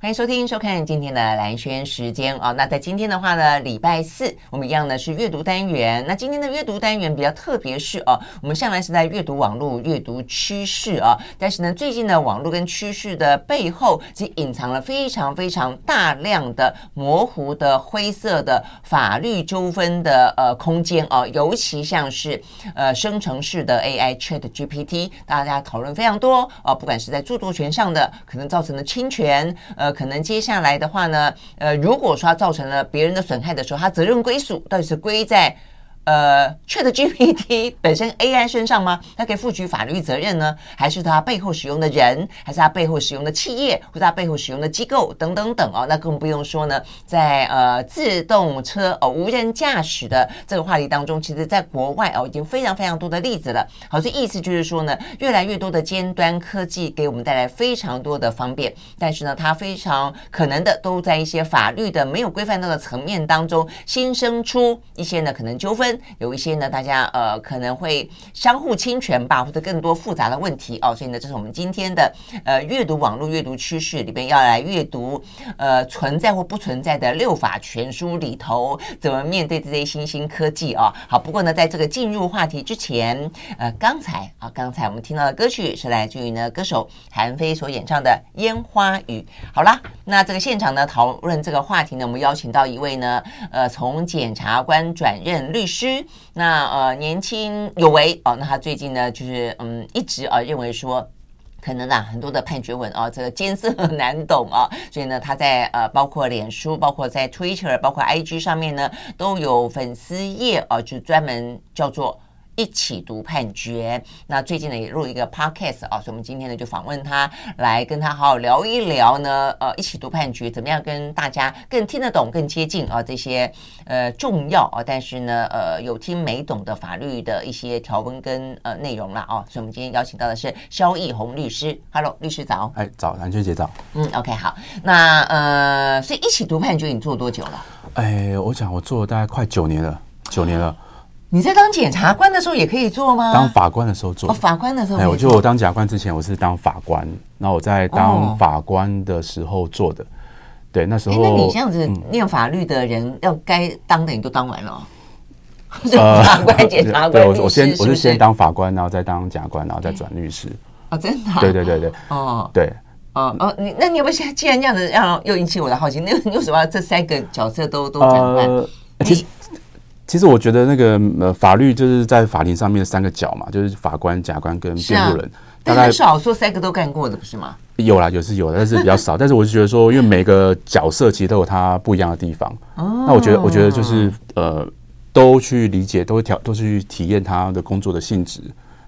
欢迎收听、收看今天的蓝轩时间、哦！那在今天的话呢，礼拜四我们一样呢是阅读单元。那今天的阅读单元比较特别是哦，我们向来是在阅读网络、阅读趋势啊、哦。但是呢，最近的网络跟趋势的背后，其实隐藏了非常非常大量的模糊的灰色的法律纠纷的呃空间、哦。尤其像是呃生成式的 AI Chat GPT，大家讨论非常多啊、哦。不管是在著作权上的可能造成的侵权，呃。可能接下来的话呢，呃，如果说它造成了别人的损害的时候，他责任归属到底是归在？呃，ChatGPT 本身 AI 身上吗？它可以负举法律责任呢？还是它背后使用的人，还是它背后使用的企业，或者它背后使用的机构等等等哦？那更不用说呢，在呃自动车哦无人驾驶的这个话题当中，其实在国外哦已经非常非常多的例子了。好，这意思就是说呢，越来越多的尖端科技给我们带来非常多的方便，但是呢，它非常可能的都在一些法律的没有规范到的层面当中，新生出一些呢可能纠纷。有一些呢，大家呃可能会相互侵权吧，或者更多复杂的问题哦，所以呢，这是我们今天的呃阅读网络阅读趋势里边要来阅读呃存在或不存在的六法全书里头怎么面对这些新兴科技啊、好，不过呢，在这个进入话题之前，呃，刚才啊，刚才我们听到的歌曲是来自于呢歌手韩非所演唱的《烟花雨》。好啦，那这个现场呢讨论这个话题呢，我们邀请到一位呢，呃，从检察官转任律师。那呃年轻有为哦，那他最近呢就是嗯一直啊认为说，可能啊很多的判决文啊这个艰涩难懂啊，所以呢他在呃包括脸书、包括在 Twitter、包括 IG 上面呢都有粉丝页啊，就专门叫做。一起读判决。那最近呢也录一个 podcast 啊，所以我们今天呢就访问他，来跟他好好聊一聊呢。呃，一起读判决怎么样跟大家更听得懂、更接近啊这些呃重要啊，但是呢呃有听没懂的法律的一些条文跟呃内容了啊。所以我们今天邀请到的是萧奕弘律师。Hello，律师早。哎，早，兰萱姐早。嗯，OK，好。那呃，所以一起读判决你做多久了？哎，我想我做了大概快九年了，九年了。你在当检察官的时候也可以做吗？当法官的时候做。哦，法官的时候。哎，我就我当检察官之前，我是当法官。那我在当法官的时候做的。哦、对，那时候。那你这样子念法律的人，嗯、要该当的你都当完了。呃，法官、检察官、对，我我先我是先当法官，然后再当检察官，然后再转律师。哦，真的、啊？对对对对。哦，对。哦哦，你那你有没有现在既然这样子，让又引起我的好奇，那 你为什么要这三个角色都都转换？呃，其实。其实我觉得那个呃法律就是在法庭上面三个角嘛，就是法官、检察官跟辩护人。啊、大概很少说三个都干过的，不是吗？有啦，有是有的，但是比较少。但是我就觉得说，因为每个角色其实都有它不一样的地方。哦。那我觉得，我觉得就是呃，都去理解，都会调，都去体验他的工作的性质，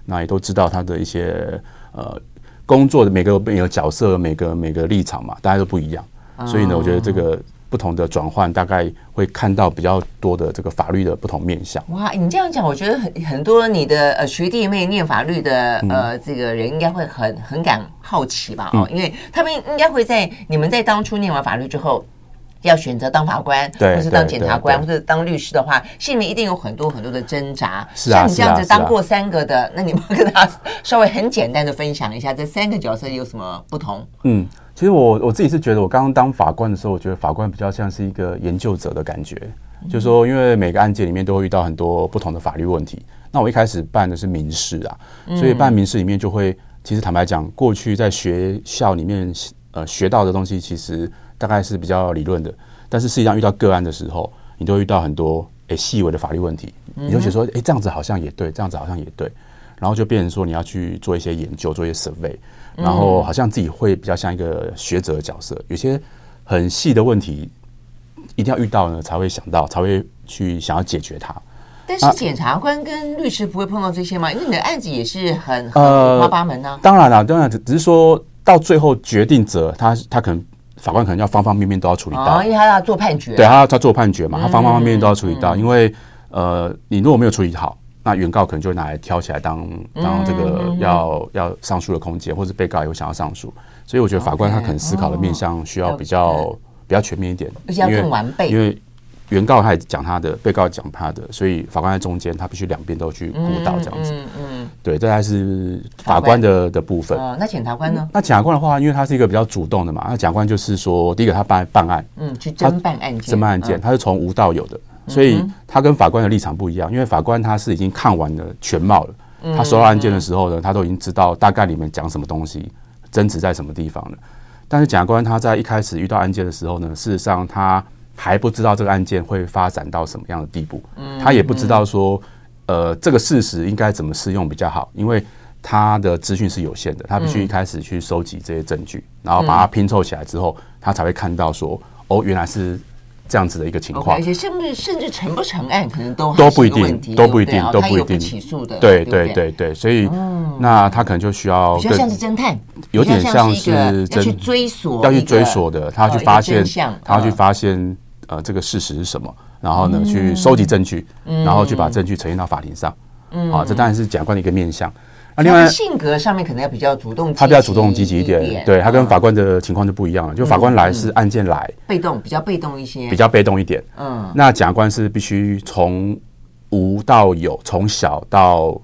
那也都知道他的一些呃工作的每个每个角色、每个每个立场嘛，大家都不一样。所以呢，我觉得这个。不同的转换，大概会看到比较多的这个法律的不同面向。哇，你这样讲，我觉得很很多你的呃学弟妹念法律的呃这个人应该会很很感好奇吧？哦，因为他们应该会在你们在当初念完法律之后，要选择当法官，或是当检察官，或者当律师的话，心里面一定有很多很多的挣扎。是啊，像你这样子当过三个的，那你们跟他稍微很简单的分享一下这三个角色有什么不同？嗯。其实我我自己是觉得，我刚刚当法官的时候，我觉得法官比较像是一个研究者的感觉，就是说，因为每个案件里面都会遇到很多不同的法律问题。那我一开始办的是民事啊，所以办民事里面就会，其实坦白讲，过去在学校里面呃学到的东西，其实大概是比较理论的，但是实际上遇到个案的时候，你都会遇到很多诶细微的法律问题，你就觉得说，诶这样子好像也对，这样子好像也对，然后就变成说你要去做一些研究，做一些 survey。然后好像自己会比较像一个学者的角色，有些很细的问题一定要遇到呢，才会想到，才会去想要解决它。但是检察官跟律师不会碰到这些吗？因为你的案子也是很很五花八门呢、啊。当然了，当然只是说到最后决定者，他他可能法官可能要方方面面都要处理到，哦、因为他要做判决，对，他要他做判决嘛，他方方面面都要处理到，嗯、因为呃，你如果没有处理好。那原告可能就会拿来挑起来当当这个要要上诉的空间，或者被告有想要上诉，所以我觉得法官他可能思考的面向需要比较比较全面一点，而且要更完备。因为原告他也讲他的，被告讲他的，所以法官在中间，他必须两边都去顾到这样子。嗯嗯。对，这还是法官的官的部分。哦，那检察官呢？那检察官的话，因为他是一个比较主动的嘛，那检察官就是说，第一个他办办案，嗯，去侦办案件，侦办案件，他是从无到有的，所以他跟法官的立场不一样，因为法官他是已经看完了全貌了，他收到案件的时候呢，他都已经知道大概里面讲什么东西，争执在什么地方了。但是检察官他在一开始遇到案件的时候呢，事实上他还不知道这个案件会发展到什么样的地步，他也不知道说，呃，这个事实应该怎么适用比较好，因为他的资讯是有限的，他必须一开始去收集这些证据，然后把它拼凑起来之后，他才会看到说，哦，原来是。这样子的一个情况，而且甚至甚至成不成案，可能都都不一定，都不一定，都不一定。起诉的。对对对？对，所以那他可能就需要比较像是侦探，有点像是要去追索，要去追索的，他要去发现，他要去发现呃这个事实是什么，然后呢去收集证据，然后去把证据呈现到法庭上。啊，这当然是检察官的一个面向。啊，另外性格上面可能要比较主动，他比较主动积极一点，对，他跟法官的情况就不一样了。就法官来是案件来，被动比较被动一些，比较被动一点。嗯，那检察官是必须从无到有，从小到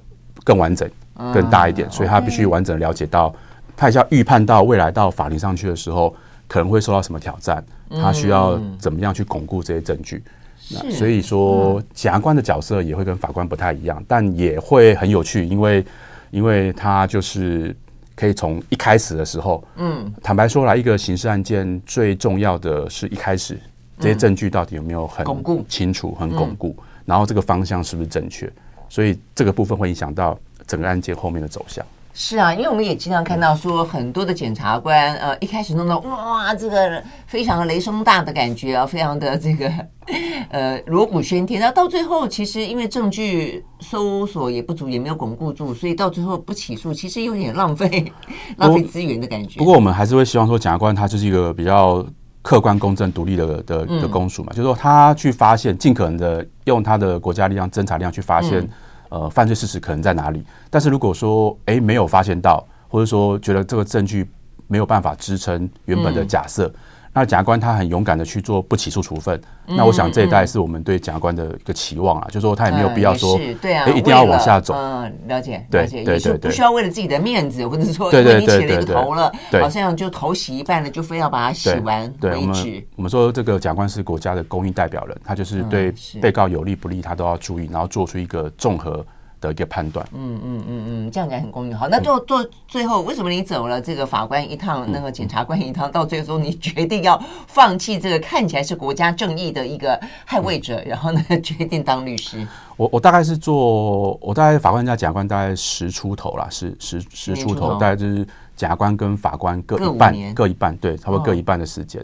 更完整、更大一点，所以他必须完整了解到，他也要预判到未来到法庭上去的时候可能会受到什么挑战，他需要怎么样去巩固这些证据。那所以说，检察官的角色也会跟法官不太一样，但也会很有趣，因为。因为它就是可以从一开始的时候，嗯，坦白说来，一个刑事案件最重要的是一开始这些证据到底有没有很巩固、清楚、很巩固，然后这个方向是不是正确，所以这个部分会影响到整个案件后面的走向。是啊，因为我们也经常看到说很多的检察官，呃，一开始弄到哇，这个非常的雷声大的感觉啊，非常的这个 呃锣鼓喧天，然后到最后其实因为证据搜索也不足，也没有巩固住，所以到最后不起诉，其实有点浪费 浪费资源的感觉。不过我们还是会希望说，检察官他就是一个比较客观、公正、独立的的的公署嘛，就是说他去发现，尽可能的用他的国家力量、侦查力量去发现。呃，犯罪事实可能在哪里？但是如果说哎没有发现到，或者说觉得这个证据没有办法支撑原本的假设。嗯那检察官他很勇敢的去做不起诉处分，那我想这一代是我们对检察官的一个期望啊，就是说他也没有必要说，对啊，一定要往下走。嗯，了解，了解，也是不需要为了自己的面子，或者说因为你起了一个头了，好像就头洗一半了，就非要把它洗完为止。我们说这个检察官是国家的公益代表人，他就是对被告有利不利，他都要注意，然后做出一个综合。的一个判断，嗯嗯嗯嗯，这样讲很公平。好，那做做最后，为什么你走了这个法官一趟，那个检察官一趟，到最后你决定要放弃这个看起来是国家正义的一个捍卫者，然后呢，决定当律师？我我大概是做，我大概法官加检察官大概十出头啦，十十十出头，大概就是检察官跟法官各一半，各一半，对，差不多各一半的时间。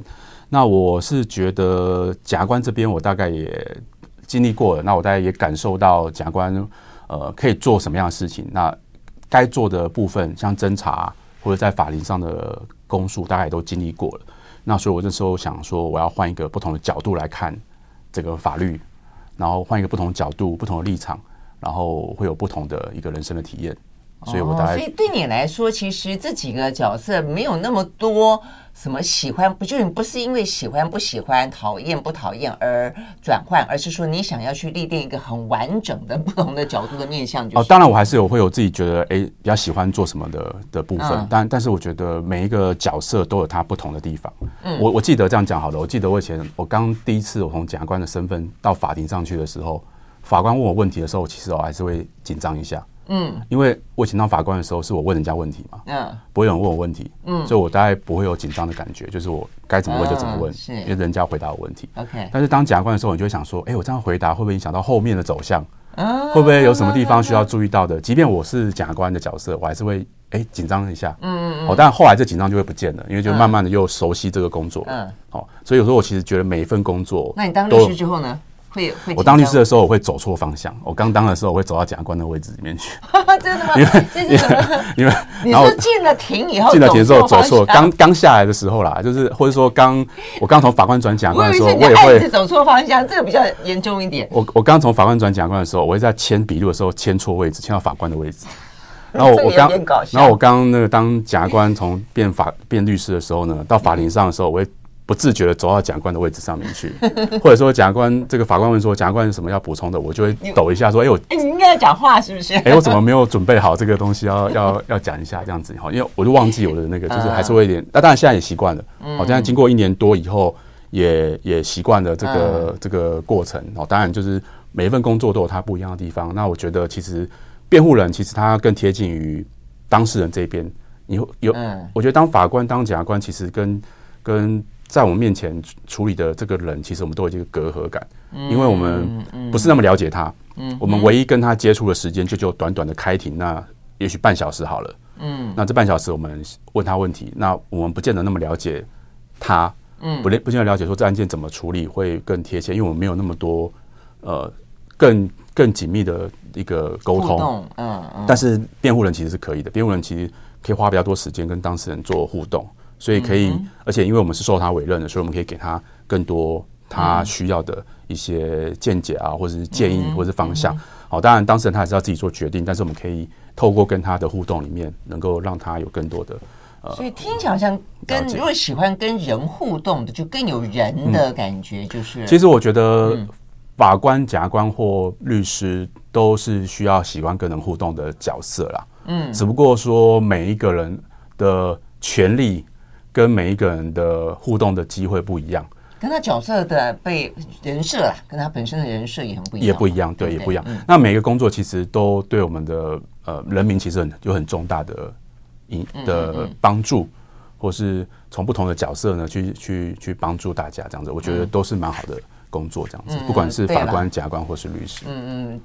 那我是觉得检察官这边我大概也经历过了，那我大概也感受到检察官。呃，可以做什么样的事情？那该做的部分，像侦查或者在法庭上的公诉，大概也都经历过了。那所以，我那时候想说，我要换一个不同的角度来看这个法律，然后换一个不同角度、不同的立场，然后会有不同的一个人生的体验。所以我大概，所以对你来说，其实这几个角色没有那么多。什么喜欢不就你不是因为喜欢不喜欢、讨厌不讨厌而转换，而是说你想要去历练一个很完整的不同的角度的面向。哦，当然我还是有会有自己觉得哎比较喜欢做什么的的部分，嗯、但但是我觉得每一个角色都有它不同的地方。嗯，我我记得这样讲好了，我记得我以前我刚第一次我从检察官的身份到法庭上去的时候，法官问我问题的时候，其实我还是会紧张一下。嗯，因为我以前当法官的时候，是我问人家问题嘛，嗯，不会有人问我问题，嗯，所以我大概不会有紧张的感觉，就是我该怎么问就怎么问，是，因为人家回答我问题，OK。但是当检察官的时候，你就会想说，哎，我这样回答会不会影响到后面的走向？会不会有什么地方需要注意到的？即便我是检察官的角色，我还是会哎紧张一下，嗯嗯嗯。哦，但后来这紧张就会不见了，因为就慢慢的又熟悉这个工作，嗯，好，所以有时候我其实觉得每一份工作，那你当律师之后呢？会会，我当律师的时候，我会走错方向。我刚当的时候，我会走到检察官的位置里面去。真的吗？因为？因为 你说进了庭以后，进了庭之后走错。刚刚下来的时候啦，就是或者说刚我刚从法官转检察官的时候，我也会走错方向。这个比较严重一点。我我刚从法官转检察官的时候，我会在签笔录的时候签错位置，签到法官的位置。然后我 刚，然后我刚那个当检察官从变法变律师的时候呢，到法庭上的时候，我会不自觉的走到检察官的位置上面去，或者说检察官这个法官问说检察官有什么要补充的，我就会抖一下说，哎我哎你应该要讲话是不是？哎我怎么没有准备好这个东西要要 要讲一下这样子哈，因为我就忘记我的那个就是还是会有点，那当然现在也习惯了，好，现在经过一年多以后也也习惯了这个这个过程哦，当然就是每一份工作都有它不一样的地方，那我觉得其实辩护人其实他更贴近于当事人这边，你有我觉得当法官当检察官其实跟跟在我们面前处理的这个人，其实我们都有这个隔阂感，因为我们不是那么了解他。嗯，我们唯一跟他接触的时间就就短短的开庭，那也许半小时好了。嗯，那这半小时我们问他问题，那我们不见得那么了解他。嗯，不不见得了解说这案件怎么处理会更贴切，因为我们没有那么多呃更更紧密的一个沟通。嗯嗯。但是辩护人其实是可以的，辩护人其实可以花比较多时间跟当事人做互动。所以可以，而且因为我们是受他委任的，所以我们可以给他更多他需要的一些见解啊，或者是建议，或者是方向。好，当然当事人他还是要自己做决定，但是我们可以透过跟他的互动里面，能够让他有更多的呃。所以听起来好像跟如果喜欢跟人互动的，就更有人的感觉。就是其实我觉得法官、检察官或律师都是需要喜欢跟人互动的角色啦。嗯，只不过说每一个人的权利。跟每一个人的互动的机会不一样，跟他角色的被人设啦，跟他本身的人设也很不一样，也不一样，对，也不一样。那每个工作其实都对我们的呃人民其实很有很重大的影的帮助，或是从不同的角色呢去去去帮助大家这样子，我觉得都是蛮好的工作这样子，不管是法官、检察官或是律师，嗯嗯。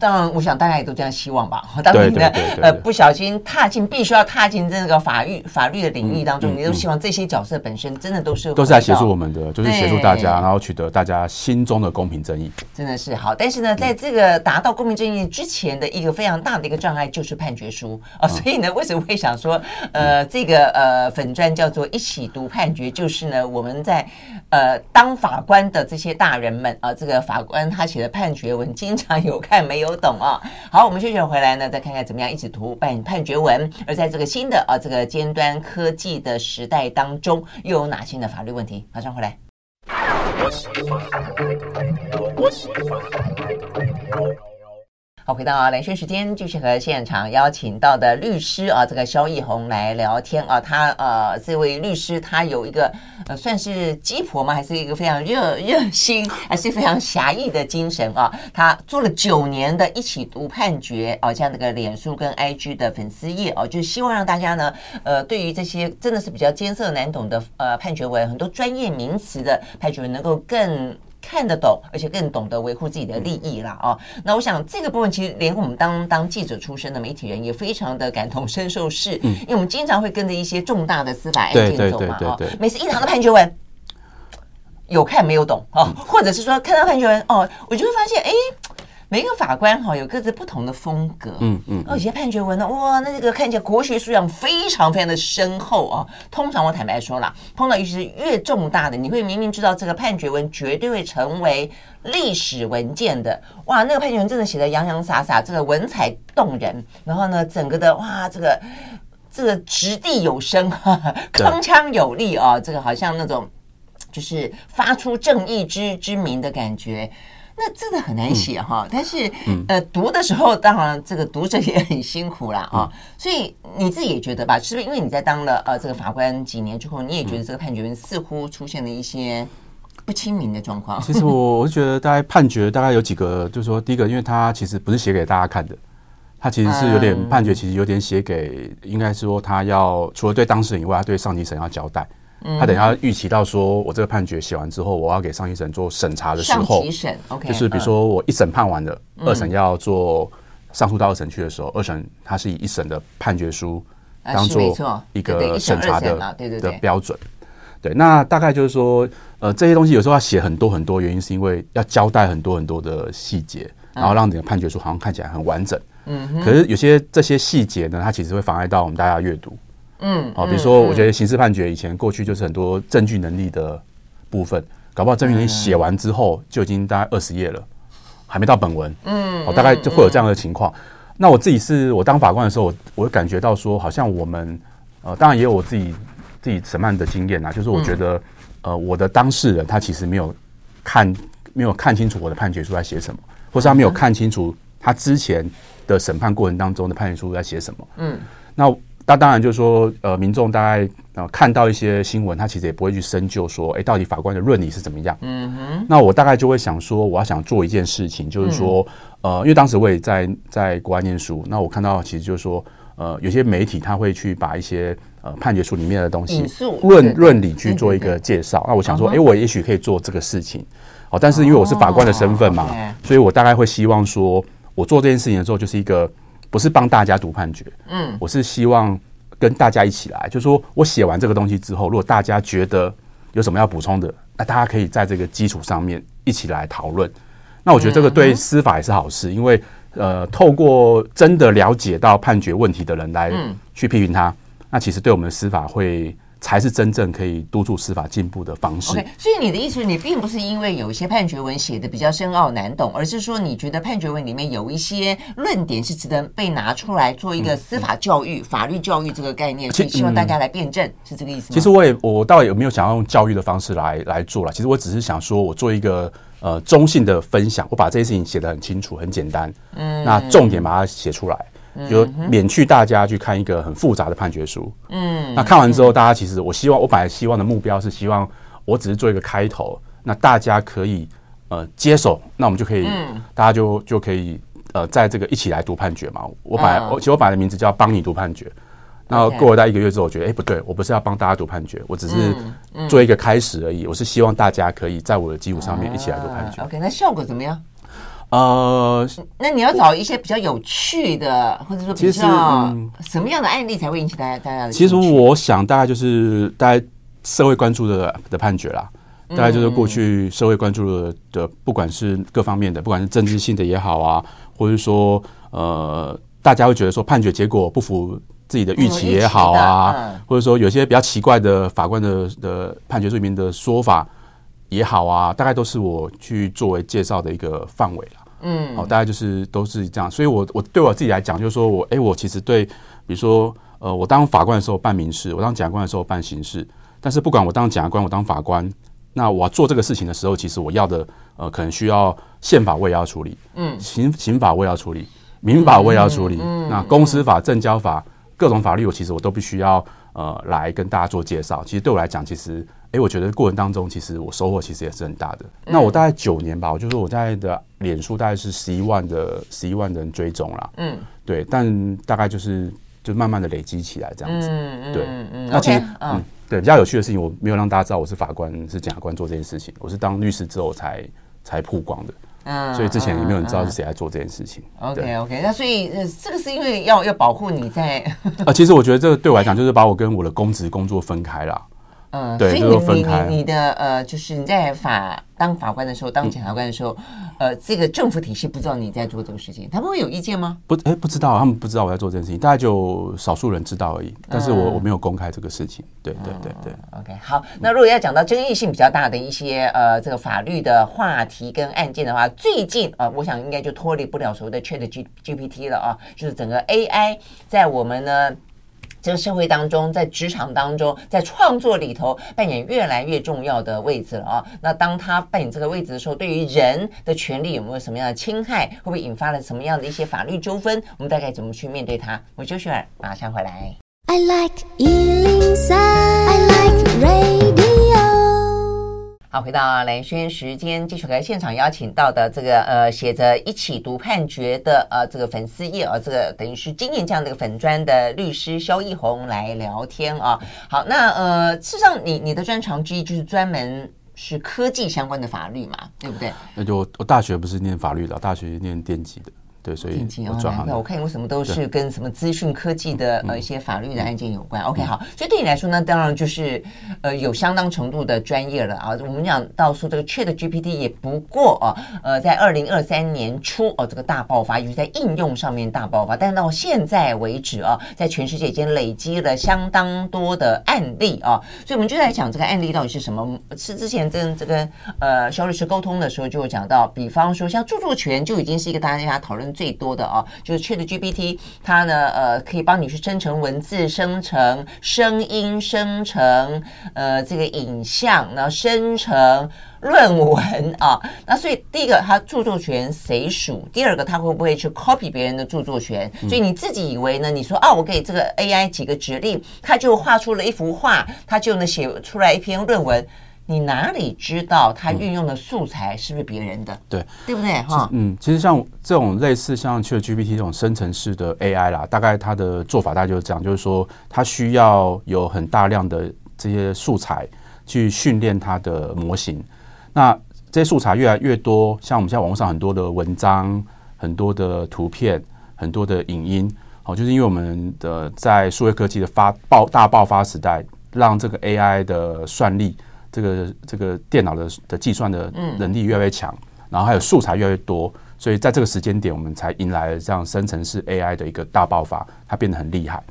当然，我想大家也都这样希望吧。当你的呃不小心踏进，必须要踏进这个法律法律的领域当中，你都希望这些角色本身真的都是都是来协助我们的，就是协助大家，然后取得大家心中的公平正义。真的是好，但是呢，在这个达到公平正义之前的一个非常大的一个障碍就是判决书啊。所以呢，为什么会想说呃这个呃粉砖叫做一起读判决？就是呢，我们在呃当法官的这些大人们啊，这个法官他写的判决文，经常有看没有？都懂啊！好，我们休息回来呢，再看看怎么样一起读判判决文。而在这个新的啊这个尖端科技的时代当中，又有哪些的法律问题？马上回来。回到啊，兰萱时间，继续和现场邀请到的律师啊，这个萧奕弘来聊天啊。他呃，这位律师他有一个呃，算是鸡婆吗？还是一个非常热热心，还是非常侠义的精神啊？他做了九年的一起读判决啊，像那个脸书跟 IG 的粉丝页啊，就希望让大家呢，呃，对于这些真的是比较艰涩难懂的呃判决文，很多专业名词的判决文，能够更。看得懂，而且更懂得维护自己的利益了啊！那我想这个部分其实连我们当当记者出身的媒体人也非常的感同身受，是，因为我们经常会跟着一些重大的司法案件走嘛哦，每次一堂的判决文有看没有懂哦，或者是说看到判决文哦，我就会发现哎。每一个法官哈有各自不同的风格，嗯嗯，有些判决文呢，哇，那这个看起来国学素养非常非常的深厚啊。通常我坦白说了，碰到尤其是越重大的，你会明明知道这个判决文绝对会成为历史文件的，哇，那个判决文真的写得洋洋洒洒，这个文采动人，然后呢，整个的哇，这个这个掷地有声，铿锵有力啊，这个好像那种就是发出正义之之名的感觉。那真的很难写哈，但是呃，读的时候当然这个读者也很辛苦啦啊，所以你自己也觉得吧，是不是因为你在当了呃这个法官几年之后，你也觉得这个判决似乎出现了一些不亲民的状况？其实我我觉得大概判决大概有几个，就是说第一个，因为他其实不是写给大家看的，他其实是有点判决，其实有点写给，应该是说他要除了对当事人以外，他对上级审要交代。他等下预期到说，我这个判决写完之后，我要给上一审做审查的时候，就是比如说我一审判完了，二审要做上诉到二审去的时候，二审它是以一审的判决书当做一个审查的的标准。对，那大概就是说，呃，这些东西有时候要写很多很多，原因是因为要交代很多很多的细节，然后让你的判决书好像看起来很完整。嗯，可是有些这些细节呢，它其实会妨碍到我们大家阅读。嗯，好，比如说，我觉得刑事判决以前过去就是很多证据能力的部分，搞不好证据能力写完之后就已经大概二十页了，还没到本文。嗯，好，大概就会有这样的情况。那我自己是我当法官的时候，我我感觉到说，好像我们呃，当然也有我自己自己审判的经验啊，就是我觉得呃，我的当事人他其实没有看没有看清楚我的判决书在写什么，或是他没有看清楚他之前的审判过程当中的判决书在写什么。嗯，那那当然就是说，呃，民众大概呃看到一些新闻，他其实也不会去深究说，哎，到底法官的论理是怎么样。嗯哼。那我大概就会想说，我要想做一件事情，就是说，呃，因为当时我也在在国外念书，那我看到其实就是说，呃，有些媒体他会去把一些呃判决书里面的东西论论理去做一个介绍。那我想说，哎，我也许可以做这个事情。好，但是因为我是法官的身份嘛，所以我大概会希望说，我做这件事情的时候，就是一个。不是帮大家读判决，嗯，我是希望跟大家一起来，就是说我写完这个东西之后，如果大家觉得有什么要补充的，那大家可以在这个基础上面一起来讨论。那我觉得这个对司法也是好事，因为呃，透过真的了解到判决问题的人来去批评他，那其实对我们的司法会。才是真正可以督促司法进步的方式。Okay, 所以你的意思，你并不是因为有一些判决文写的比较深奥难懂，而是说你觉得判决文里面有一些论点是值得被拿出来做一个司法教育、嗯、法律教育这个概念，所以希望大家来辩证，嗯、是这个意思吗？其实我也我倒也没有想要用教育的方式来来做了，其实我只是想说我做一个呃中性的分享，我把这些事情写得很清楚、很简单，嗯，那重点把它写出来。就免去大家去看一个很复杂的判决书。嗯，那看完之后，大家其实我希望，我本来希望的目标是希望，我只是做一个开头，那大家可以呃接手，那我们就可以，大家就就可以呃在这个一起来读判决嘛。我本来我其实我本来的名字叫帮你读判决。那过了大概一个月之后，我觉得哎不对，我不是要帮大家读判决，我只是做一个开始而已。我是希望大家可以在我的基础上面一起来读判决。OK，那效果怎么样？呃，那你要找一些比较有趣的，或者说比较什么样的案例才会引起大家大家的？其实我想大概就是大家社会关注的的判决啦，大概就是过去社会关注的的，不管是各方面的，不管是政治性的也好啊，或者说呃，大家会觉得说判决结果不符自己的预期也好啊，或者说有些比较奇怪的法官的的判决书里面的说法也好啊，大概都是我去作为介绍的一个范围了。嗯，好，大概就是都是这样，所以我我对我自己来讲，就是说我哎，我其实对，比如说呃，我当法官的时候办民事，我当检察官的时候办刑事，但是不管我当检察官，我当法官，那我做这个事情的时候，其实我要的呃，可能需要宪法我也要处理，嗯，刑刑法我也要处理，民法我也要处理，嗯，那公司法、证交法各种法律，我其实我都必须要呃来跟大家做介绍。其实对我来讲，其实。哎，我觉得过程当中，其实我收获其实也是很大的。那我大概九年吧，我就说我在的脸书大概是十一万的十一万人追踪啦。嗯，对，但大概就是就慢慢的累积起来这样子。嗯对，嗯那其实嗯，对，比较有趣的事情，我没有让大家知道我是法官，是检察官做这件事情。我是当律师之后才才曝光的。嗯，所以之前也没有人知道是谁在做这件事情。OK OK，那所以这个是因为要要保护你在。啊，其实我觉得这个对我来讲，就是把我跟我的公职工作分开了。嗯，对，所以你你你你的呃，就是你在法当法官的时候，当检察官的时候，呃，这个政府体系不知道你在做这个事情，他们会有意见吗？不，哎，不知道，他们不知道我在做这件事情，大概就少数人知道而已。但是我我没有公开这个事情。对对对对。OK，好，那如果要讲到争议性比较大的一些呃这个法律的话题跟案件的话，最近呃，我想应该就脱离不了所谓的 Chat G GPT 了啊，就是整个 AI 在我们呢。这个社会当中，在职场当中，在创作里头扮演越来越重要的位置了啊。那当他扮演这个位置的时候，对于人的权利有没有什么样的侵害？会不会引发了什么样的一些法律纠纷？我们大概怎么去面对他？我就选，马上回来。I like 103, 好，回到蓝轩时间，继续和现场邀请到的这个呃，写着一起读判决的呃，这个粉丝页啊，这个等于是经验这样的一个粉专的律师萧奕弘来聊天啊。好，那呃，事实上你你的专长之一就是专门是科技相关的法律嘛，对不对？那就我大学不是念法律的，大学念电机的。对，所以我转行。我看你为什么都是跟什么资讯科技的呃一些法律的案件有关。OK，好，所以对你来说呢，当然就是呃有相当程度的专业了啊。我们讲到说这个 Chat GPT 也不过啊，呃，在二零二三年初哦，这个大爆发，也就是在应用上面大爆发。但到现在为止啊，在全世界已经累积了相当多的案例啊。所以我们就在讲这个案例到底是什么？是之前跟这个呃肖律师沟通的时候就有讲到，比方说像著作权就已经是一个大家讨论。传最多的啊，就是 ChatGPT，它呢呃可以帮你去生成文字、生成声音、生成呃这个影像，然后生成。论文啊，那所以第一个，它著作权谁属？第二个，它会不会去 copy 别人的著作权？所以你自己以为呢？你说啊，我给这个 AI 几个指令，它就画出了一幅画，它就能写出来一篇论文。你哪里知道它运用的素材是不是别人的？对，对不对？哈，嗯，其实像这种类似像 ChatGPT 这种生成式的 AI 啦，大概它的做法大概就是这样，就是说它需要有很大量的这些素材去训练它的模型。那这些素材越来越多，像我们现在网络上很多的文章、很多的图片、很多的影音，好，就是因为我们的在数位科技的发爆大爆发时代，让这个 AI 的算力、这个这个电脑的的计算的能力越来越强，然后还有素材越来越多，所以在这个时间点，我们才迎来了这样生成式 AI 的一个大爆发，它变得很厉害。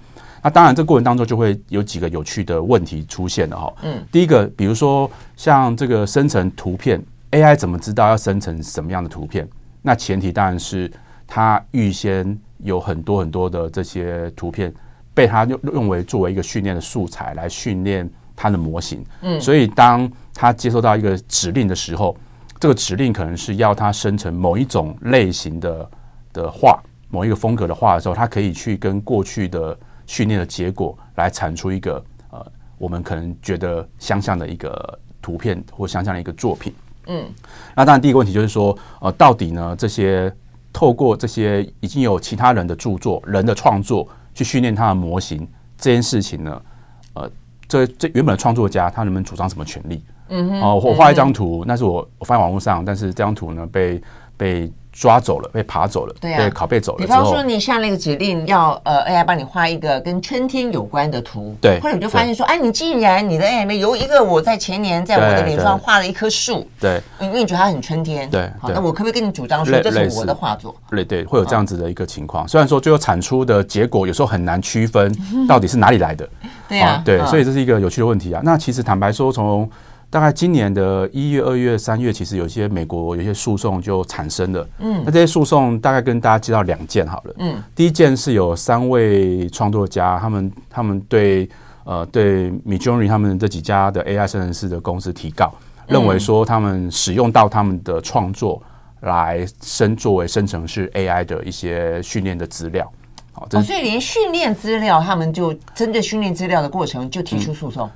那当然，这个过程当中就会有几个有趣的问题出现了哈。嗯，第一个，比如说像这个生成图片，AI 怎么知道要生成什么样的图片？那前提当然是它预先有很多很多的这些图片被它用用为作为一个训练的素材来训练它的模型。嗯，所以当它接收到一个指令的时候，这个指令可能是要它生成某一种类型的的画，某一个风格的画的时候，它可以去跟过去的训练的结果来产出一个呃，我们可能觉得相像的一个图片或相像的一个作品。嗯，那当然第一个问题就是说，呃，到底呢这些透过这些已经有其他人的著作、人的创作去训练它的模型这件事情呢，呃，这这原本的创作家他能不能主张什么权利？嗯哼，哦、呃，我画一张图，那是我我放在网络上，但是这张图呢被被。抓走了，被爬走了，对啊，被拷贝走了。比方说，你下那个指令要呃 AI 帮你画一个跟春天有关的图，对，后来你就发现说，哎，你既然你的 AI 有一个我在前年在我的脸上画了一棵树，对，因为你觉得它很春天，对，好，那我可不可以跟你主张说这是我的画作？对对，会有这样子的一个情况。虽然说最后产出的结果有时候很难区分到底是哪里来的，对啊，对，所以这是一个有趣的问题啊。那其实坦白说，从大概今年的一月、二月、三月，其实有些美国有些诉讼就产生了。嗯，那这些诉讼大概跟大家介绍两件好了。嗯，第一件是有三位创作家，他们他们对呃对 Midjourney 他们这几家的 AI 生成式的公司提告，认为说他们使用到他们的创作来生作为生成式 AI 的一些训练的资料。好，哦，所以连训练资料，他们就针对训练资料的过程就提出诉讼。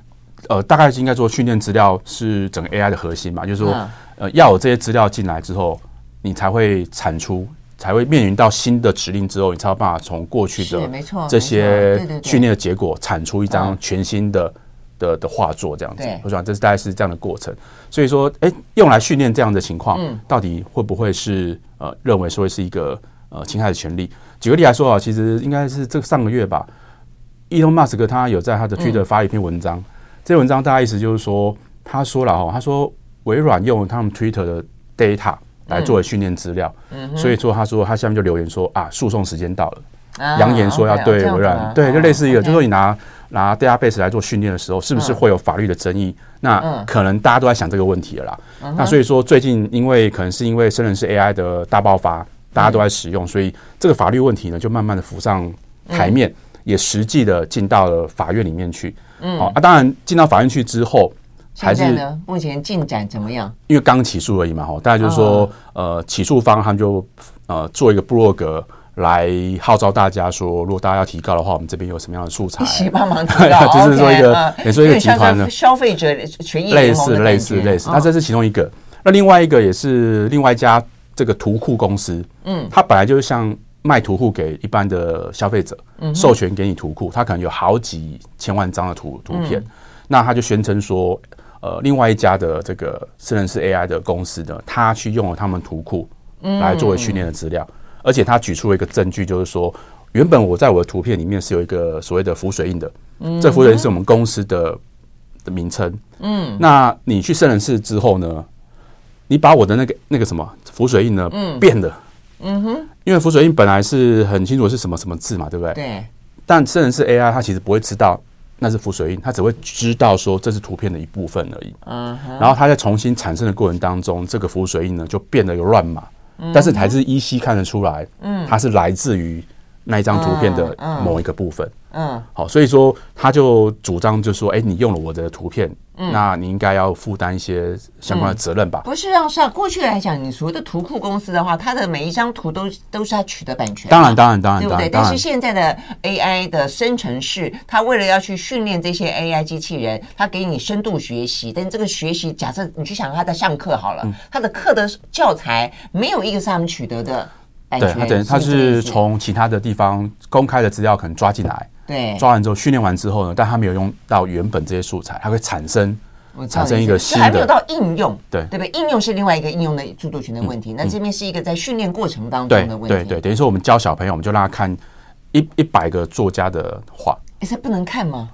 呃，大概是应该说，训练资料是整个 AI 的核心嘛，就是说，呃，要有这些资料进来之后，你才会产出，才会面临到新的指令之后，你才有办法从过去的这些训练的结果产出一张全新的的的画作这样子。我想这是大概是这样的过程。所以说，哎，用来训练这样的情况，到底会不会是呃认为说是一个呃侵害的权利？举个例来说啊，其实应该是这上个月吧，伊隆马斯克他有在他的 Twitter 发一篇文章。这文章大概意思就是说，他说了哈，他说微软用他们 Twitter 的 data 来作为训练资料，嗯，所以说他说他下面就留言说啊，诉讼时间到了，扬言说要对微软，对，就类似一个，就是说你拿拿 database 来做训练的时候，是不是会有法律的争议？那可能大家都在想这个问题了啦。那所以说最近因为可能是因为生成式 AI 的大爆发，大家都在使用，所以这个法律问题呢就慢慢的浮上台面，也实际的进到了法院里面去。嗯，好啊，当然进到法院去之后，还是呢？目前进展怎么样？因为刚起诉而已嘛，哈，大家就是说，呃，起诉方他们就呃做一个部落格来号召大家说，如果大家要提高的话，我们这边有什么样的素材，一起帮忙提高，就是说一个，也说一个集团呢，消费者权益类似类似类似，那这是其中一个。那另外一个也是另外一家这个图库公司，嗯，它本来就是像。卖图库给一般的消费者，授权给你图库，他可能有好几千万张的图图片，那他就宣称说，呃，另外一家的这个生成式 AI 的公司呢，他去用了他们图库来作为训练的资料，而且他举出了一个证据，就是说，原本我在我的图片里面是有一个所谓的浮水印的，这浮水印是我们公司的的名称，嗯，那你去圣人式之后呢，你把我的那个那个什么浮水印呢，嗯。变了。嗯哼，因为浮水印本来是很清楚是什么什么字嘛，对不对？对。但真人是 AI 它其实不会知道那是浮水印，它只会知道说这是图片的一部分而已。嗯哼。然后它在重新产生的过程当中，这个浮水印呢就变得有乱码，嗯、但是还是依稀看得出来，嗯，它是来自于那一张图片的某一个部分，嗯，嗯好，所以说他就主张就说，哎，你用了我的图片。嗯，那你应该要负担一些相关的责任吧？不是啊，是啊。过去来讲，你所谓的图库公司的话，它的每一张图都都是他取得版权。当然，当然，当然，对不对？但是现在的 AI 的生成式，它为了要去训练这些 AI 机器人，它给你深度学习。但这个学习，假设你去想他在上课好了，他的课的教材没有一个是他们取得的版权。对，他等于他是从其他的地方公开的资料可能抓进来。对，抓完之后训练完之后呢，但他没有用到原本这些素材，它会产生产生一个新的，还没有到应用，对对不对？应用是另外一个应用的著作权的问题。嗯、那这边是一个在训练过程当中的问题。对对对，等于说我们教小朋友，我们就让他看一一百个作家的画，哎，这不能看吗？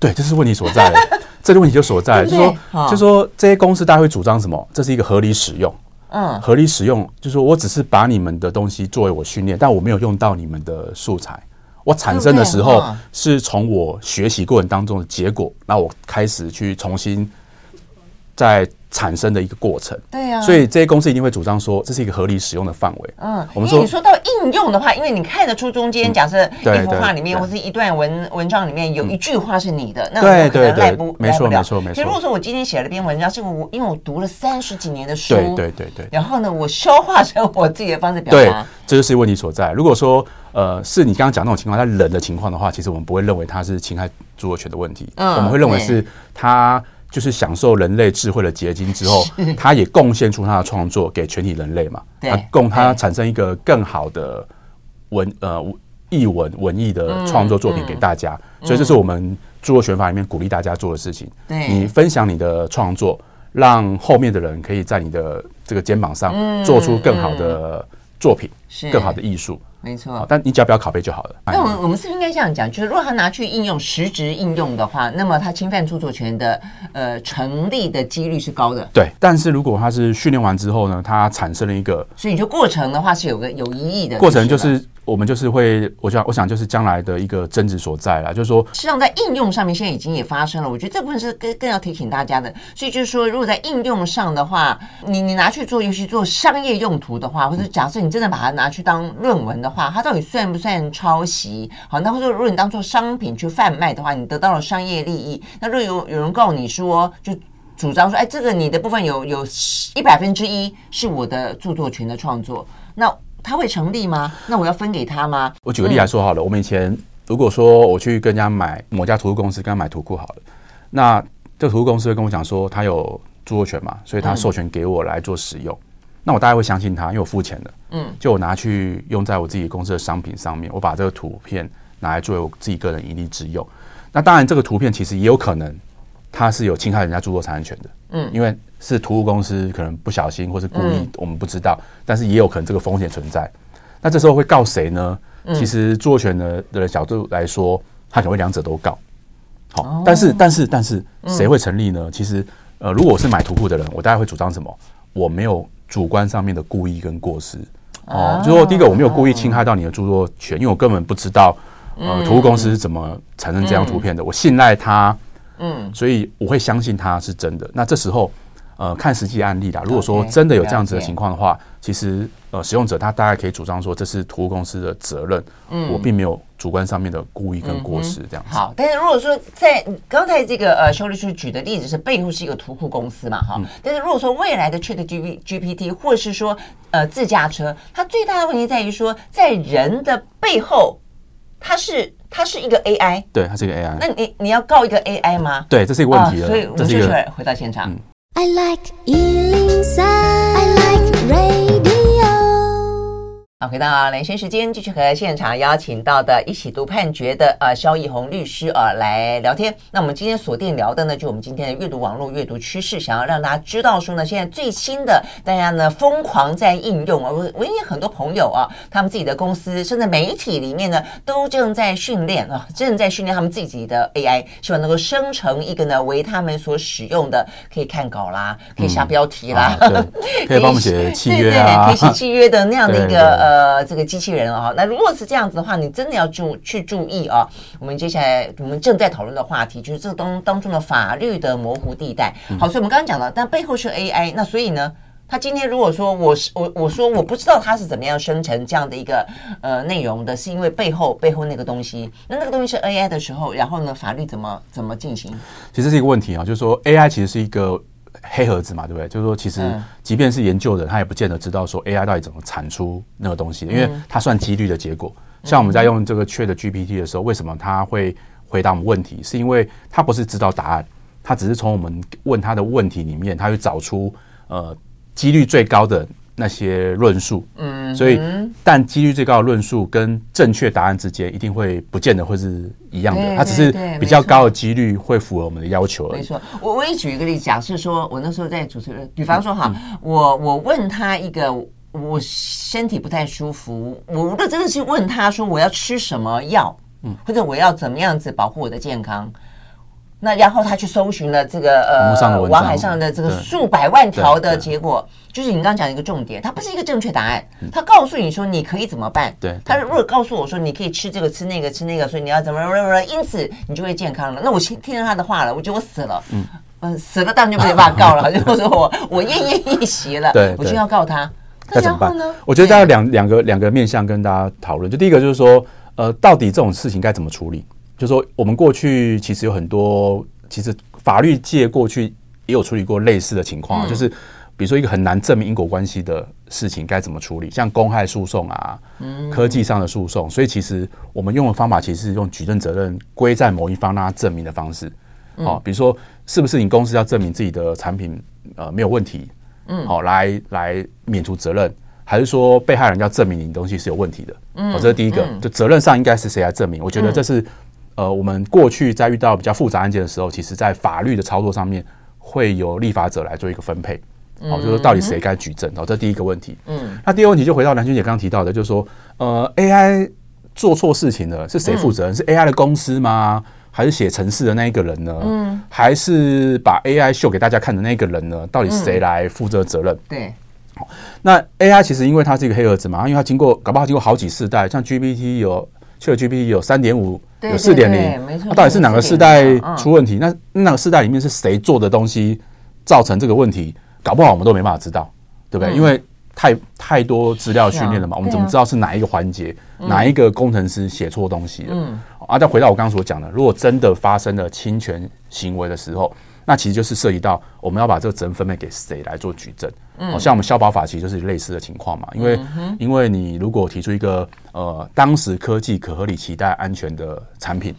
对，这是问题所在。这个问题就所在，就是说，就是说这些公司大家会主张什么？这是一个合理使用，嗯，合理使用，就是说我只是把你们的东西作为我训练，但我没有用到你们的素材。我产生的时候是从我学习过程当中的结果，那我开始去重新再产生的一个过程。对呀，所以这些公司一定会主张说这是一个合理使用的范围。嗯，我们说你说到应用的话，因为你看得出中间，假设一幅画里面或是一段文文章里面有一句话是你的，那我可能赖不没错没错没错。其实如果说我今天写了篇文章，是我因为我读了三十几年的书，对对对对，然后呢，我消化成我自己的方式表达，这就是问题所在。如果说呃，是你刚刚讲那种情况，他冷的情况的话，其实我们不会认为他是侵害著作权的问题，嗯，我们会认为是他。就是享受人类智慧的结晶之后，他也贡献出他的创作给全体人类嘛？对，供他产生一个更好的文呃艺文文艺的创作作品给大家。所以这是我们著作权法里面鼓励大家做的事情。你分享你的创作，让后面的人可以在你的这个肩膀上做出更好的作品，是更好的艺术。没错，但你只要不要拷贝就好了。那我们我们是不是应该这样讲？就是如果他拿去应用实质应用的话，那么他侵犯著作权的呃成立的几率是高的。对，但是如果他是训练完之后呢，他产生了一个，所以你就过程的话是有个有疑义的过程，就是。我们就是会，我想，我想就是将来的一个争执所在了。就是说，实际上在应用上面，现在已经也发生了。我觉得这部分是更更要提醒大家的。所以就是说，如果在应用上的话，你你拿去做，尤其做商业用途的话，或者假设你真的把它拿去当论文的话，它到底算不算抄袭？好，那或者，如果你当做商品去贩卖的话，你得到了商业利益，那如果有有人告你说，就主张说，哎，这个你的部分有有一百分之一是我的著作权的创作，那。他会成立吗？那我要分给他吗？我举个例来说好了，嗯、我们以前如果说我去跟人家买某家图库公司，跟他买图库好了，那这个图库公司会跟我讲说他有著作权嘛，所以他授权给我来做使用，嗯、那我大概会相信他，因为我付钱的，嗯，就我拿去用在我自己公司的商品上面，我把这个图片拿来作为我自己个人盈利之用。那当然，这个图片其实也有可能它是有侵害人家著作产权的，嗯，因为。是图库公司可能不小心或是故意，我们不知道，嗯、但是也有可能这个风险存在。那这时候会告谁呢？嗯、其实著作权的的角度来说，他可能会两者都告。好，哦、但是但是但是谁会成立呢？嗯、其实呃，如果我是买图库的人，我大概会主张什么？我没有主观上面的故意跟过失。哦，就说第一个我没有故意侵害到你的著作权，因为我根本不知道呃图库公司是怎么产生这张图片的，嗯、我信赖他，嗯，所以我会相信他是真的。那这时候。呃，看实际案例啦。如果说真的有这样子的情况的话，其实呃，使用者他大概可以主张说，这是图库公司的责任，嗯，我并没有主观上面的故意跟过失这样子。好，但是如果说在刚才这个呃，修律师举的例子是背后是一个图库公司嘛，哈，但是如果说未来的 ChatGPT 或是说呃自驾车，它最大的问题在于说，在人的背后，它是它是一个 AI，对，它是一个 AI。那你你要告一个 AI 吗？对，这是一个问题了。所以我们就出来回到现场。I like 103, I like radio. 好，回到连线时间，继续和现场邀请到的一起读判决的呃萧奕弘律师啊来聊天。那我们今天锁定聊的呢，就我们今天的阅读网络阅读趋势，想要让大家知道说呢，现在最新的大家呢疯狂在应用啊，我我也有很多朋友啊，他们自己的公司甚至媒体里面呢，都正在训练啊，正在训练他们自己的 AI，希望能够生成一个呢为他们所使用的，可以看稿啦，可以下标题啦，嗯啊、可以帮我们写契约啊，可以写契约的那样的一个。呃，这个机器人啊，那如果是这样子的话，你真的要注去注意啊。我们接下来我们正在讨论的话题就是这个当当中的法律的模糊地带。好，所以我们刚刚讲了，但背后是 AI，那所以呢，他今天如果说我是我我说我不知道他是怎么样生成这样的一个呃内容的，是因为背后背后那个东西，那那个东西是 AI 的时候，然后呢，法律怎么怎么进行？其实这是一个问题啊，就是说 AI 其实是一个黑盒子嘛，对不对？就是说，其实即便是研究的人，他也不见得知道说 AI 到底怎么产出那个东西，因为它算几率的结果。像我们在用这个 ChatGPT 的时候，为什么他会回答我们问题？是因为他不是知道答案，他只是从我们问他的问题里面，他会找出呃。几率最高的那些论述，嗯，所以但几率最高的论述跟正确答案之间一定会不见得会是一样的，它只是比较高的几率会符合我们的要求而已。没错，我我也举一个例子，假设说我那时候在主持人，比方说哈，我我问他一个，我身体不太舒服，我如果真的是问他说我要吃什么药，嗯，或者我要怎么样子保护我的健康。那然后他去搜寻了这个呃，网海上的这个数百万条的结果，就是你刚刚讲的一个重点，它不是一个正确答案。他告诉你说你可以怎么办？对，他如果告诉我说你可以吃这个吃那个吃那个，所以你要怎么怎么，因此你就会健康了。那我听听了他的话了，我觉得我死了，嗯嗯，死了当然就没办法告了，就是说我我奄奄一息了，对，我就要告他。那怎么办呢？我觉得大概两两个两个面向跟大家讨论，就第一个就是说，呃，到底这种事情该怎么处理？就说我们过去其实有很多，其实法律界过去也有处理过类似的情况，就是比如说一个很难证明因果关系的事情该怎么处理，像公害诉讼啊，科技上的诉讼，所以其实我们用的方法其实是用举证责任归在某一方让他证明的方式，好，比如说是不是你公司要证明自己的产品呃没有问题，嗯，好，来来免除责任，还是说被害人要证明你东西是有问题的，嗯，这是第一个，就责任上应该是谁来证明？我觉得这是。呃，我们过去在遇到比较复杂案件的时候，其实在法律的操作上面会由立法者来做一个分配，好，就是说到底谁该举证，好，这第一个问题。嗯，那第二个问题就回到蓝君姐刚刚提到的，就是说，呃，AI 做错事情了，是谁负责任？是 AI 的公司吗？还是写程式的那一个人呢？嗯，还是把 AI 秀给大家看的那个人呢？到底谁来负责责任？对，好，那 AI 其实因为它是一个黑盒子嘛，因为它经过，搞不好经过好几世代，像 GPT 有。ChatGPT 有三点五，有四点零，那到底是哪个世代出问题？那那个世代里面是谁做的东西造成这个问题？搞不好我们都没办法知道，对不对？因为太太多资料训练了嘛，我们怎么知道是哪一个环节，哪一个工程师写错东西了？嗯，啊，再回到我刚刚所讲的，如果真的发生了侵权行为的时候。那其实就是涉及到我们要把这个责任分配给谁来做举证，嗯，像我们消保法其实就是类似的情况嘛，因为因为你如果提出一个呃当时科技可合理期待安全的产品，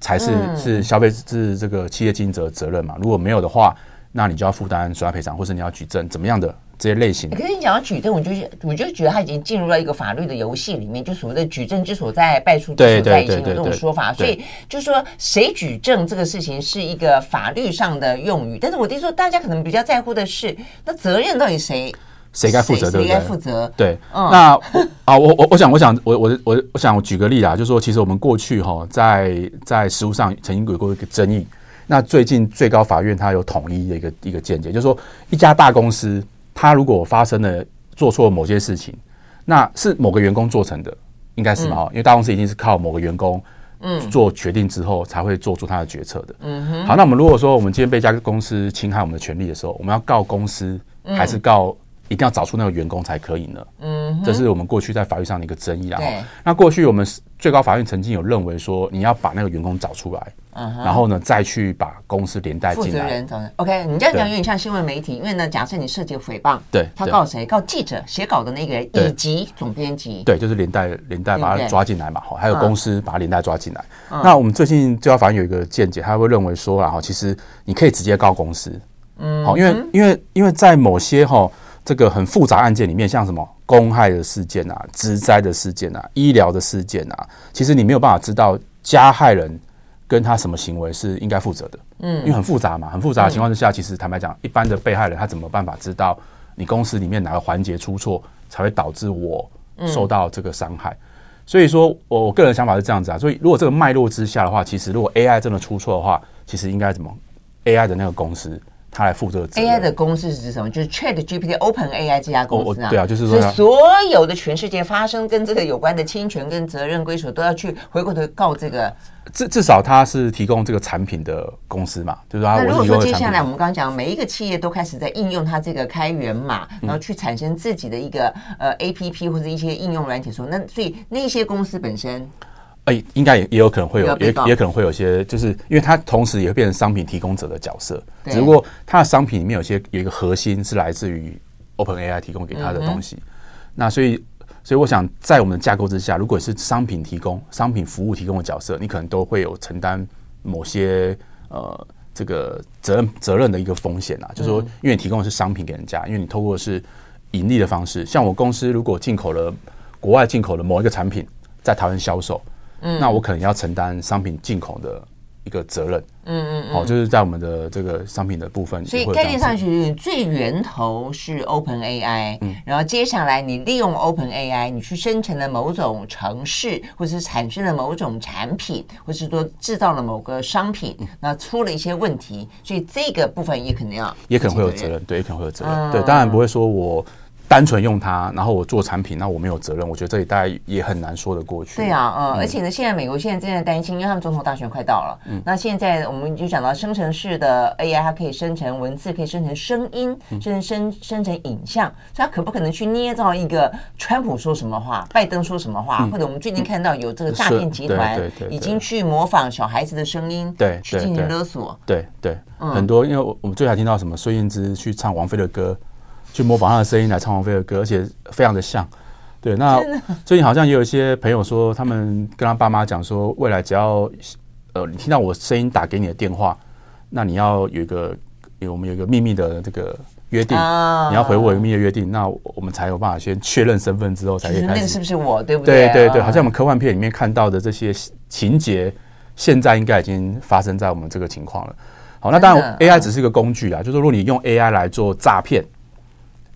才是是消费是这个企业经营者责任嘛，如果没有的话，那你就要负担损害赔偿，或是你要举证怎么样的。这些类型，可是你讲到举证，我就我就觉得他已经进入了一个法律的游戏里面，就所谓的举证之所在，败诉之所在，已经有这种说法，所以就是说谁举证这个事情是一个法律上的用语。但是我听说大家可能比较在乎的是，那责任到底谁谁该负责？对不对？谁该负责？对，那啊，我我我想我想我我我我想我举个例啊，就是说，其实我们过去哈在在实务上曾经有过一个争议，那最近最高法院它有统一的一个一个见解，就是说一家大公司。他如果发生了做错某些事情，那是某个员工做成的，应该是嘛？因为大公司一定是靠某个员工嗯做决定之后才会做出他的决策的。嗯哼。好，那我们如果说我们今天被一家公司侵害我们的权利的时候，我们要告公司还是告一定要找出那个员工才可以呢？嗯，这是我们过去在法律上的一个争议啊。对。那过去我们最高法院曾经有认为说，你要把那个员工找出来。嗯，然后呢，再去把公司连带进来。负责人，OK，你这样讲有点像新闻媒体，因为呢，假设你涉及诽谤，对，他告谁？告记者写稿的那个人以及总编辑，对，就是连带连带把他抓进来嘛。好，还有公司把他连带抓进来。那我们最近最高法院有一个见解，他会认为说啊，哈，其实你可以直接告公司，嗯，好，因为因为因为在某些哈这个很复杂案件里面，像什么公害的事件啊、职灾的事件啊、医疗的事件啊，其实你没有办法知道加害人。跟他什么行为是应该负责的？嗯，因为很复杂嘛，很复杂的情况之下，其实坦白讲，一般的被害人他怎么办法知道你公司里面哪个环节出错，才会导致我受到这个伤害？所以说，我我个人的想法是这样子啊。所以，如果这个脉络之下的话，其实如果 AI 真的出错的话，其实应该怎么 AI 的那个公司他来负责 AI 的公司是指什么？就是 Chat GPT Open AI 这家公司啊。对啊，就是说，所有的全世界发生跟这个有关的侵权跟责任归属，都要去回过头告这个。至至少他是提供这个产品的公司嘛，就是它。那如果说接下来我们刚刚讲，每一个企业都开始在应用它这个开源码，然后去产生自己的一个呃 APP 或者一些应用软体，说那所以那些公司本身。哎，应该也也有可能会有，也也可能会有些，就是因为它同时也会变成商品提供者的角色，只不过它的商品里面有些有一个核心是来自于 OpenAI 提供给它的东西，那所以所以我想在我们的架构之下，如果是商品提供、商品服务提供的角色，你可能都会有承担某些呃这个责任责任的一个风险啊，就是说，因为你提供的是商品给人家，因为你透过的是盈利的方式，像我公司如果进口了国外进口的某一个产品，在台湾销售。嗯，那我可能要承担商品进口的一个责任。嗯嗯好、嗯哦，就是在我们的这个商品的部分。所以概念上去，最源头是 Open AI，嗯，然后接下来你利用 Open AI，你去生成了某种城市，或者是产生了某种产品，或者是说制造了某个商品，那出了一些问题，所以这个部分也可能要，也可能会有责任，对，也可能会有责任，嗯、对，当然不会说我。单纯用它，然后我做产品，那我没有责任。我觉得这里大概也很难说得过去。对啊，嗯，而且呢，现在美国现在正在担心，因为他们总统大选快到了。嗯，那现在我们就讲到生成式的 AI，它可以生成文字，可以生成声音，甚至生生成影像。所以它可不可能去捏造一个川普说什么话，拜登说什么话，或者我们最近看到有这个诈骗集团已经去模仿小孩子的声音，对，去进行勒索。对对，很多，因为我们最近还听到什么孙燕姿去唱王菲的歌。去模仿他的声音来唱王菲的歌，而且非常的像。对，那最近好像也有一些朋友说，他们跟他爸妈讲说，未来只要呃你听到我声音打给你的电话，那你要有一个有我们有一个秘密的这个约定，你要回我一个秘密的约定，那我们才有办法先确认身份之后才可以开始。那是不是我？对不对？对对对，好像我们科幻片里面看到的这些情节，现在应该已经发生在我们这个情况了。好，那当然 AI 只是一个工具啊，就是如果你用 AI 来做诈骗。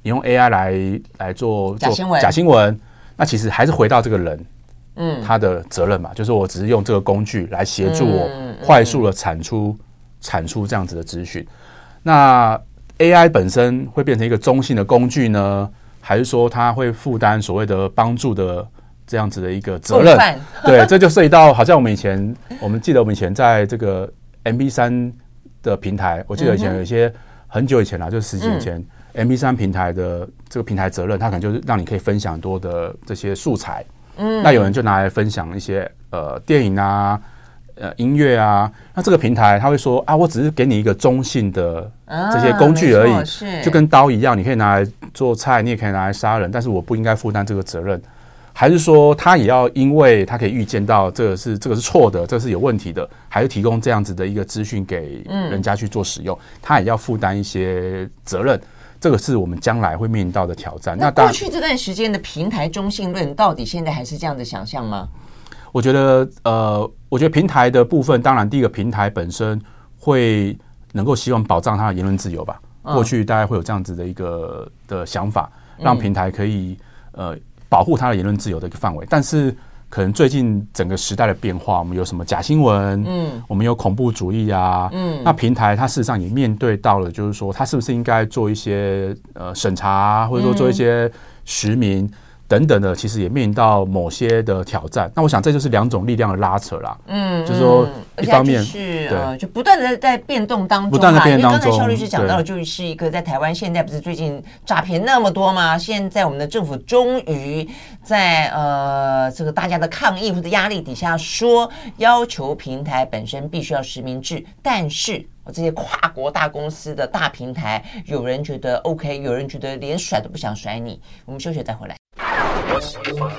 你用 AI 来来做假新闻，假新闻，那其实还是回到这个人，嗯，他的责任嘛，就是我只是用这个工具来协助我快速的产出产出这样子的资讯。那 AI 本身会变成一个中性的工具呢，还是说它会负担所谓的帮助的这样子的一个责任？对，这就涉及到好像我们以前，我们记得我们以前在这个 M P 三的平台，我记得以前有一些很久以前了，就十几年前。MP3 平台的这个平台责任，它可能就是让你可以分享多的这些素材。嗯，那有人就拿来分享一些呃电影啊、呃音乐啊。那这个平台他会说啊，我只是给你一个中性的这些工具而已，是就跟刀一样，你可以拿来做菜，你也可以拿来杀人，但是我不应该负担这个责任。还是说他也要，因为他可以预见到这个是这个是错的，这个是有问题的，还是提供这样子的一个资讯给人家去做使用，他也要负担一些责任。这个是我们将来会面临到的挑战。那过去这段时间的平台中性论，到底现在还是这样的想象吗？我觉得，呃，我觉得平台的部分，当然第一个平台本身会能够希望保障它的言论自由吧。过去大概会有这样子的一个的想法，让平台可以呃保护它的言论自由的一个范围，但是。可能最近整个时代的变化，我们有什么假新闻？嗯，我们有恐怖主义啊，嗯，那平台它事实上也面对到了，就是说它是不是应该做一些呃审查，或者说做一些实名。等等的，其实也面临到某些的挑战。那我想这就是两种力量的拉扯啦。嗯，就是说，一方面是呃，就不断的在变动当中，不断的变动当中。因为刚才肖律师讲到的，就是一个在台湾现在不是最近诈骗那么多吗？现在我们的政府终于在呃这个大家的抗议或者压力底下，说要求平台本身必须要实名制，但是我这些跨国大公司的大平台，有人觉得 OK，有人觉得连甩都不想甩你。我们休息再回来。我喜欢，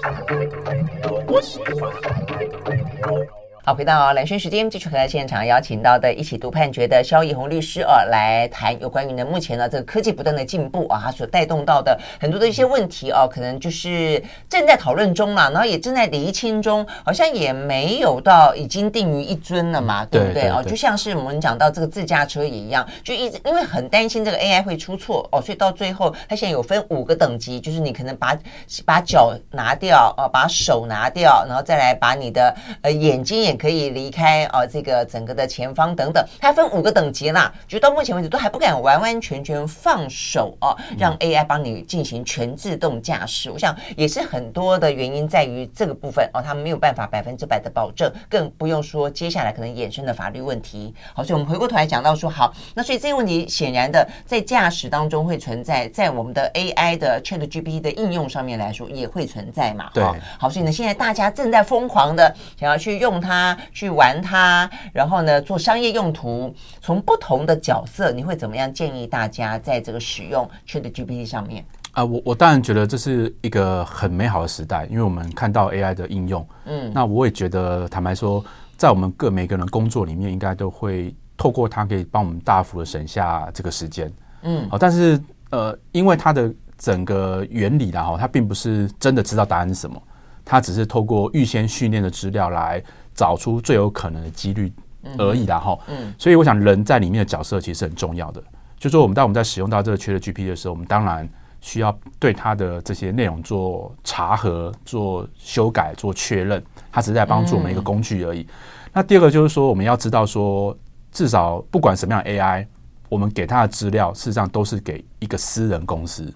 我喜欢。好，回到蓝轩时间，继续和在现场邀请到的一起读判决的肖怡红律师啊，来谈有关于呢目前呢这个科技不断的进步啊，它所带动到的很多的一些问题啊，可能就是正在讨论中嘛，然后也正在厘清中，好像也没有到已经定于一尊了嘛，对不对啊？就像是我们讲到这个自驾车也一样，就一直因为很担心这个 AI 会出错哦，所以到最后它现在有分五个等级，就是你可能把把脚拿掉啊，把手拿掉，然后再来把你的呃眼睛也。点可以离开啊、呃，这个整个的前方等等，它分五个等级啦，就到目前为止都还不敢完完全全放手哦、啊，让 AI 帮你进行全自动驾驶。我想也是很多的原因在于这个部分哦，他们没有办法百分之百的保证，更不用说接下来可能衍生的法律问题。好，所以我们回过头来讲到说，好，那所以这个问题显然的在驾驶当中会存在，在我们的 AI 的 ChatGPT 的应用上面来说也会存在嘛。对，好，所以呢，现在大家正在疯狂的想要去用它，去玩它，然后呢做商业用途。从不同的角色，你会怎么样建议大家在这个使用 ChatGPT 上面？啊，我我当然觉得这是一个很美好的时代，因为我们看到 AI 的应用。嗯，那我也觉得，坦白说，在我们各每个人工作里面，应该都会透过它可以帮我们大幅的省下这个时间。嗯，好，但是呃，因为它的整个原理啦，哈，它并不是真的知道答案是什么，它只是透过预先训练的资料来找出最有可能的几率而已啦，哈。嗯，所以我想人在里面的角色其实是很重要的。就说我们当我们在使用到这个 ChatGPT 的时候，我们当然。需要对它的这些内容做查核、做修改、做确认，它只是在帮助我们一个工具而已。嗯、那第二个就是说，我们要知道说，至少不管什么样的 AI，我们给它的资料，事实上都是给一个私人公司，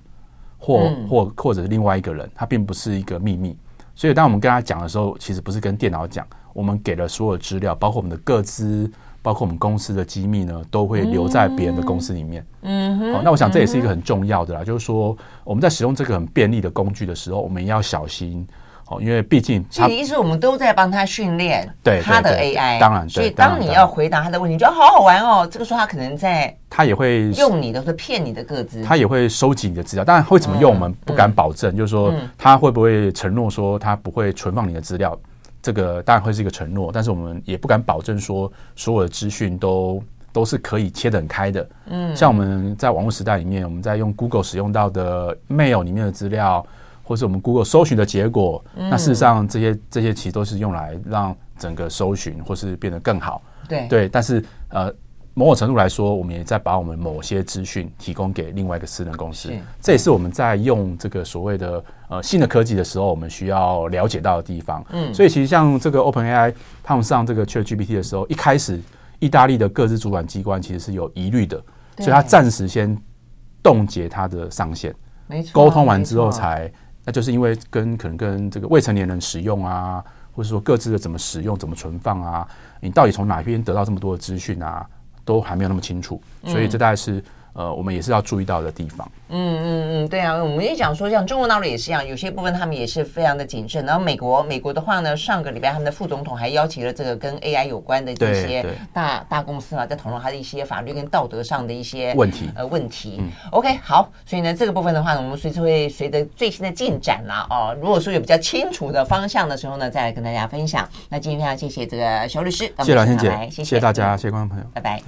或、嗯、或或者是另外一个人，它并不是一个秘密。所以，当我们跟他讲的时候，其实不是跟电脑讲，我们给了所有资料，包括我们的个资。包括我们公司的机密呢，都会留在别人的公司里面。嗯哼，好，那我想这也是一个很重要的啦，就是说我们在使用这个很便利的工具的时候，我们要小心哦，因为毕竟，其实意思我们都在帮他训练对他的 AI，当然，所以当你要回答他的问题，觉得好好玩哦。这个时候他可能在，他也会用你的，或骗你的个资，他也会收集你的资料。当然会怎么用，我们不敢保证，就是说他会不会承诺说他不会存放你的资料。这个当然会是一个承诺，但是我们也不敢保证说所有的资讯都都是可以切得很开的。嗯，像我们在网络时代里面，我们在用 Google 使用到的 Mail 里面的资料，或是我们 Google 搜寻的结果，那事实上这些这些其实都是用来让整个搜寻或是变得更好。对对，但是呃。某种程度来说，我们也在把我们某些资讯提供给另外一个私人公司。这也是我们在用这个所谓的呃新的科技的时候，我们需要了解到的地方。嗯，所以其实像这个 OpenAI 他们上这个 ChatGPT 的时候，一开始意大利的各自主管机关其实是有疑虑的，所以他暂时先冻结它的上限。没错，沟通完之后才，那就是因为跟可能跟这个未成年人使用啊，或者说各自的怎么使用、怎么存放啊，你到底从哪边得到这么多的资讯啊？都还没有那么清楚，所以这大概是。呃，我们也是要注意到的地方。嗯嗯嗯，对啊，我们也讲说，像中国大陆也是一样，有些部分他们也是非常的谨慎。然后美国，美国的话呢，上个礼拜他们的副总统还邀请了这个跟 AI 有关的这些大大公司啊，在讨论他的一些法律跟道德上的一些问题呃问题。嗯、OK，好，所以呢，这个部分的话呢，我们随时会随着最新的进展啦。哦，如果说有比较清楚的方向的时候呢，再来跟大家分享。那今天非常谢谢这个萧律师，谢谢老天姐，谢谢大家，谢谢观众朋友，拜拜。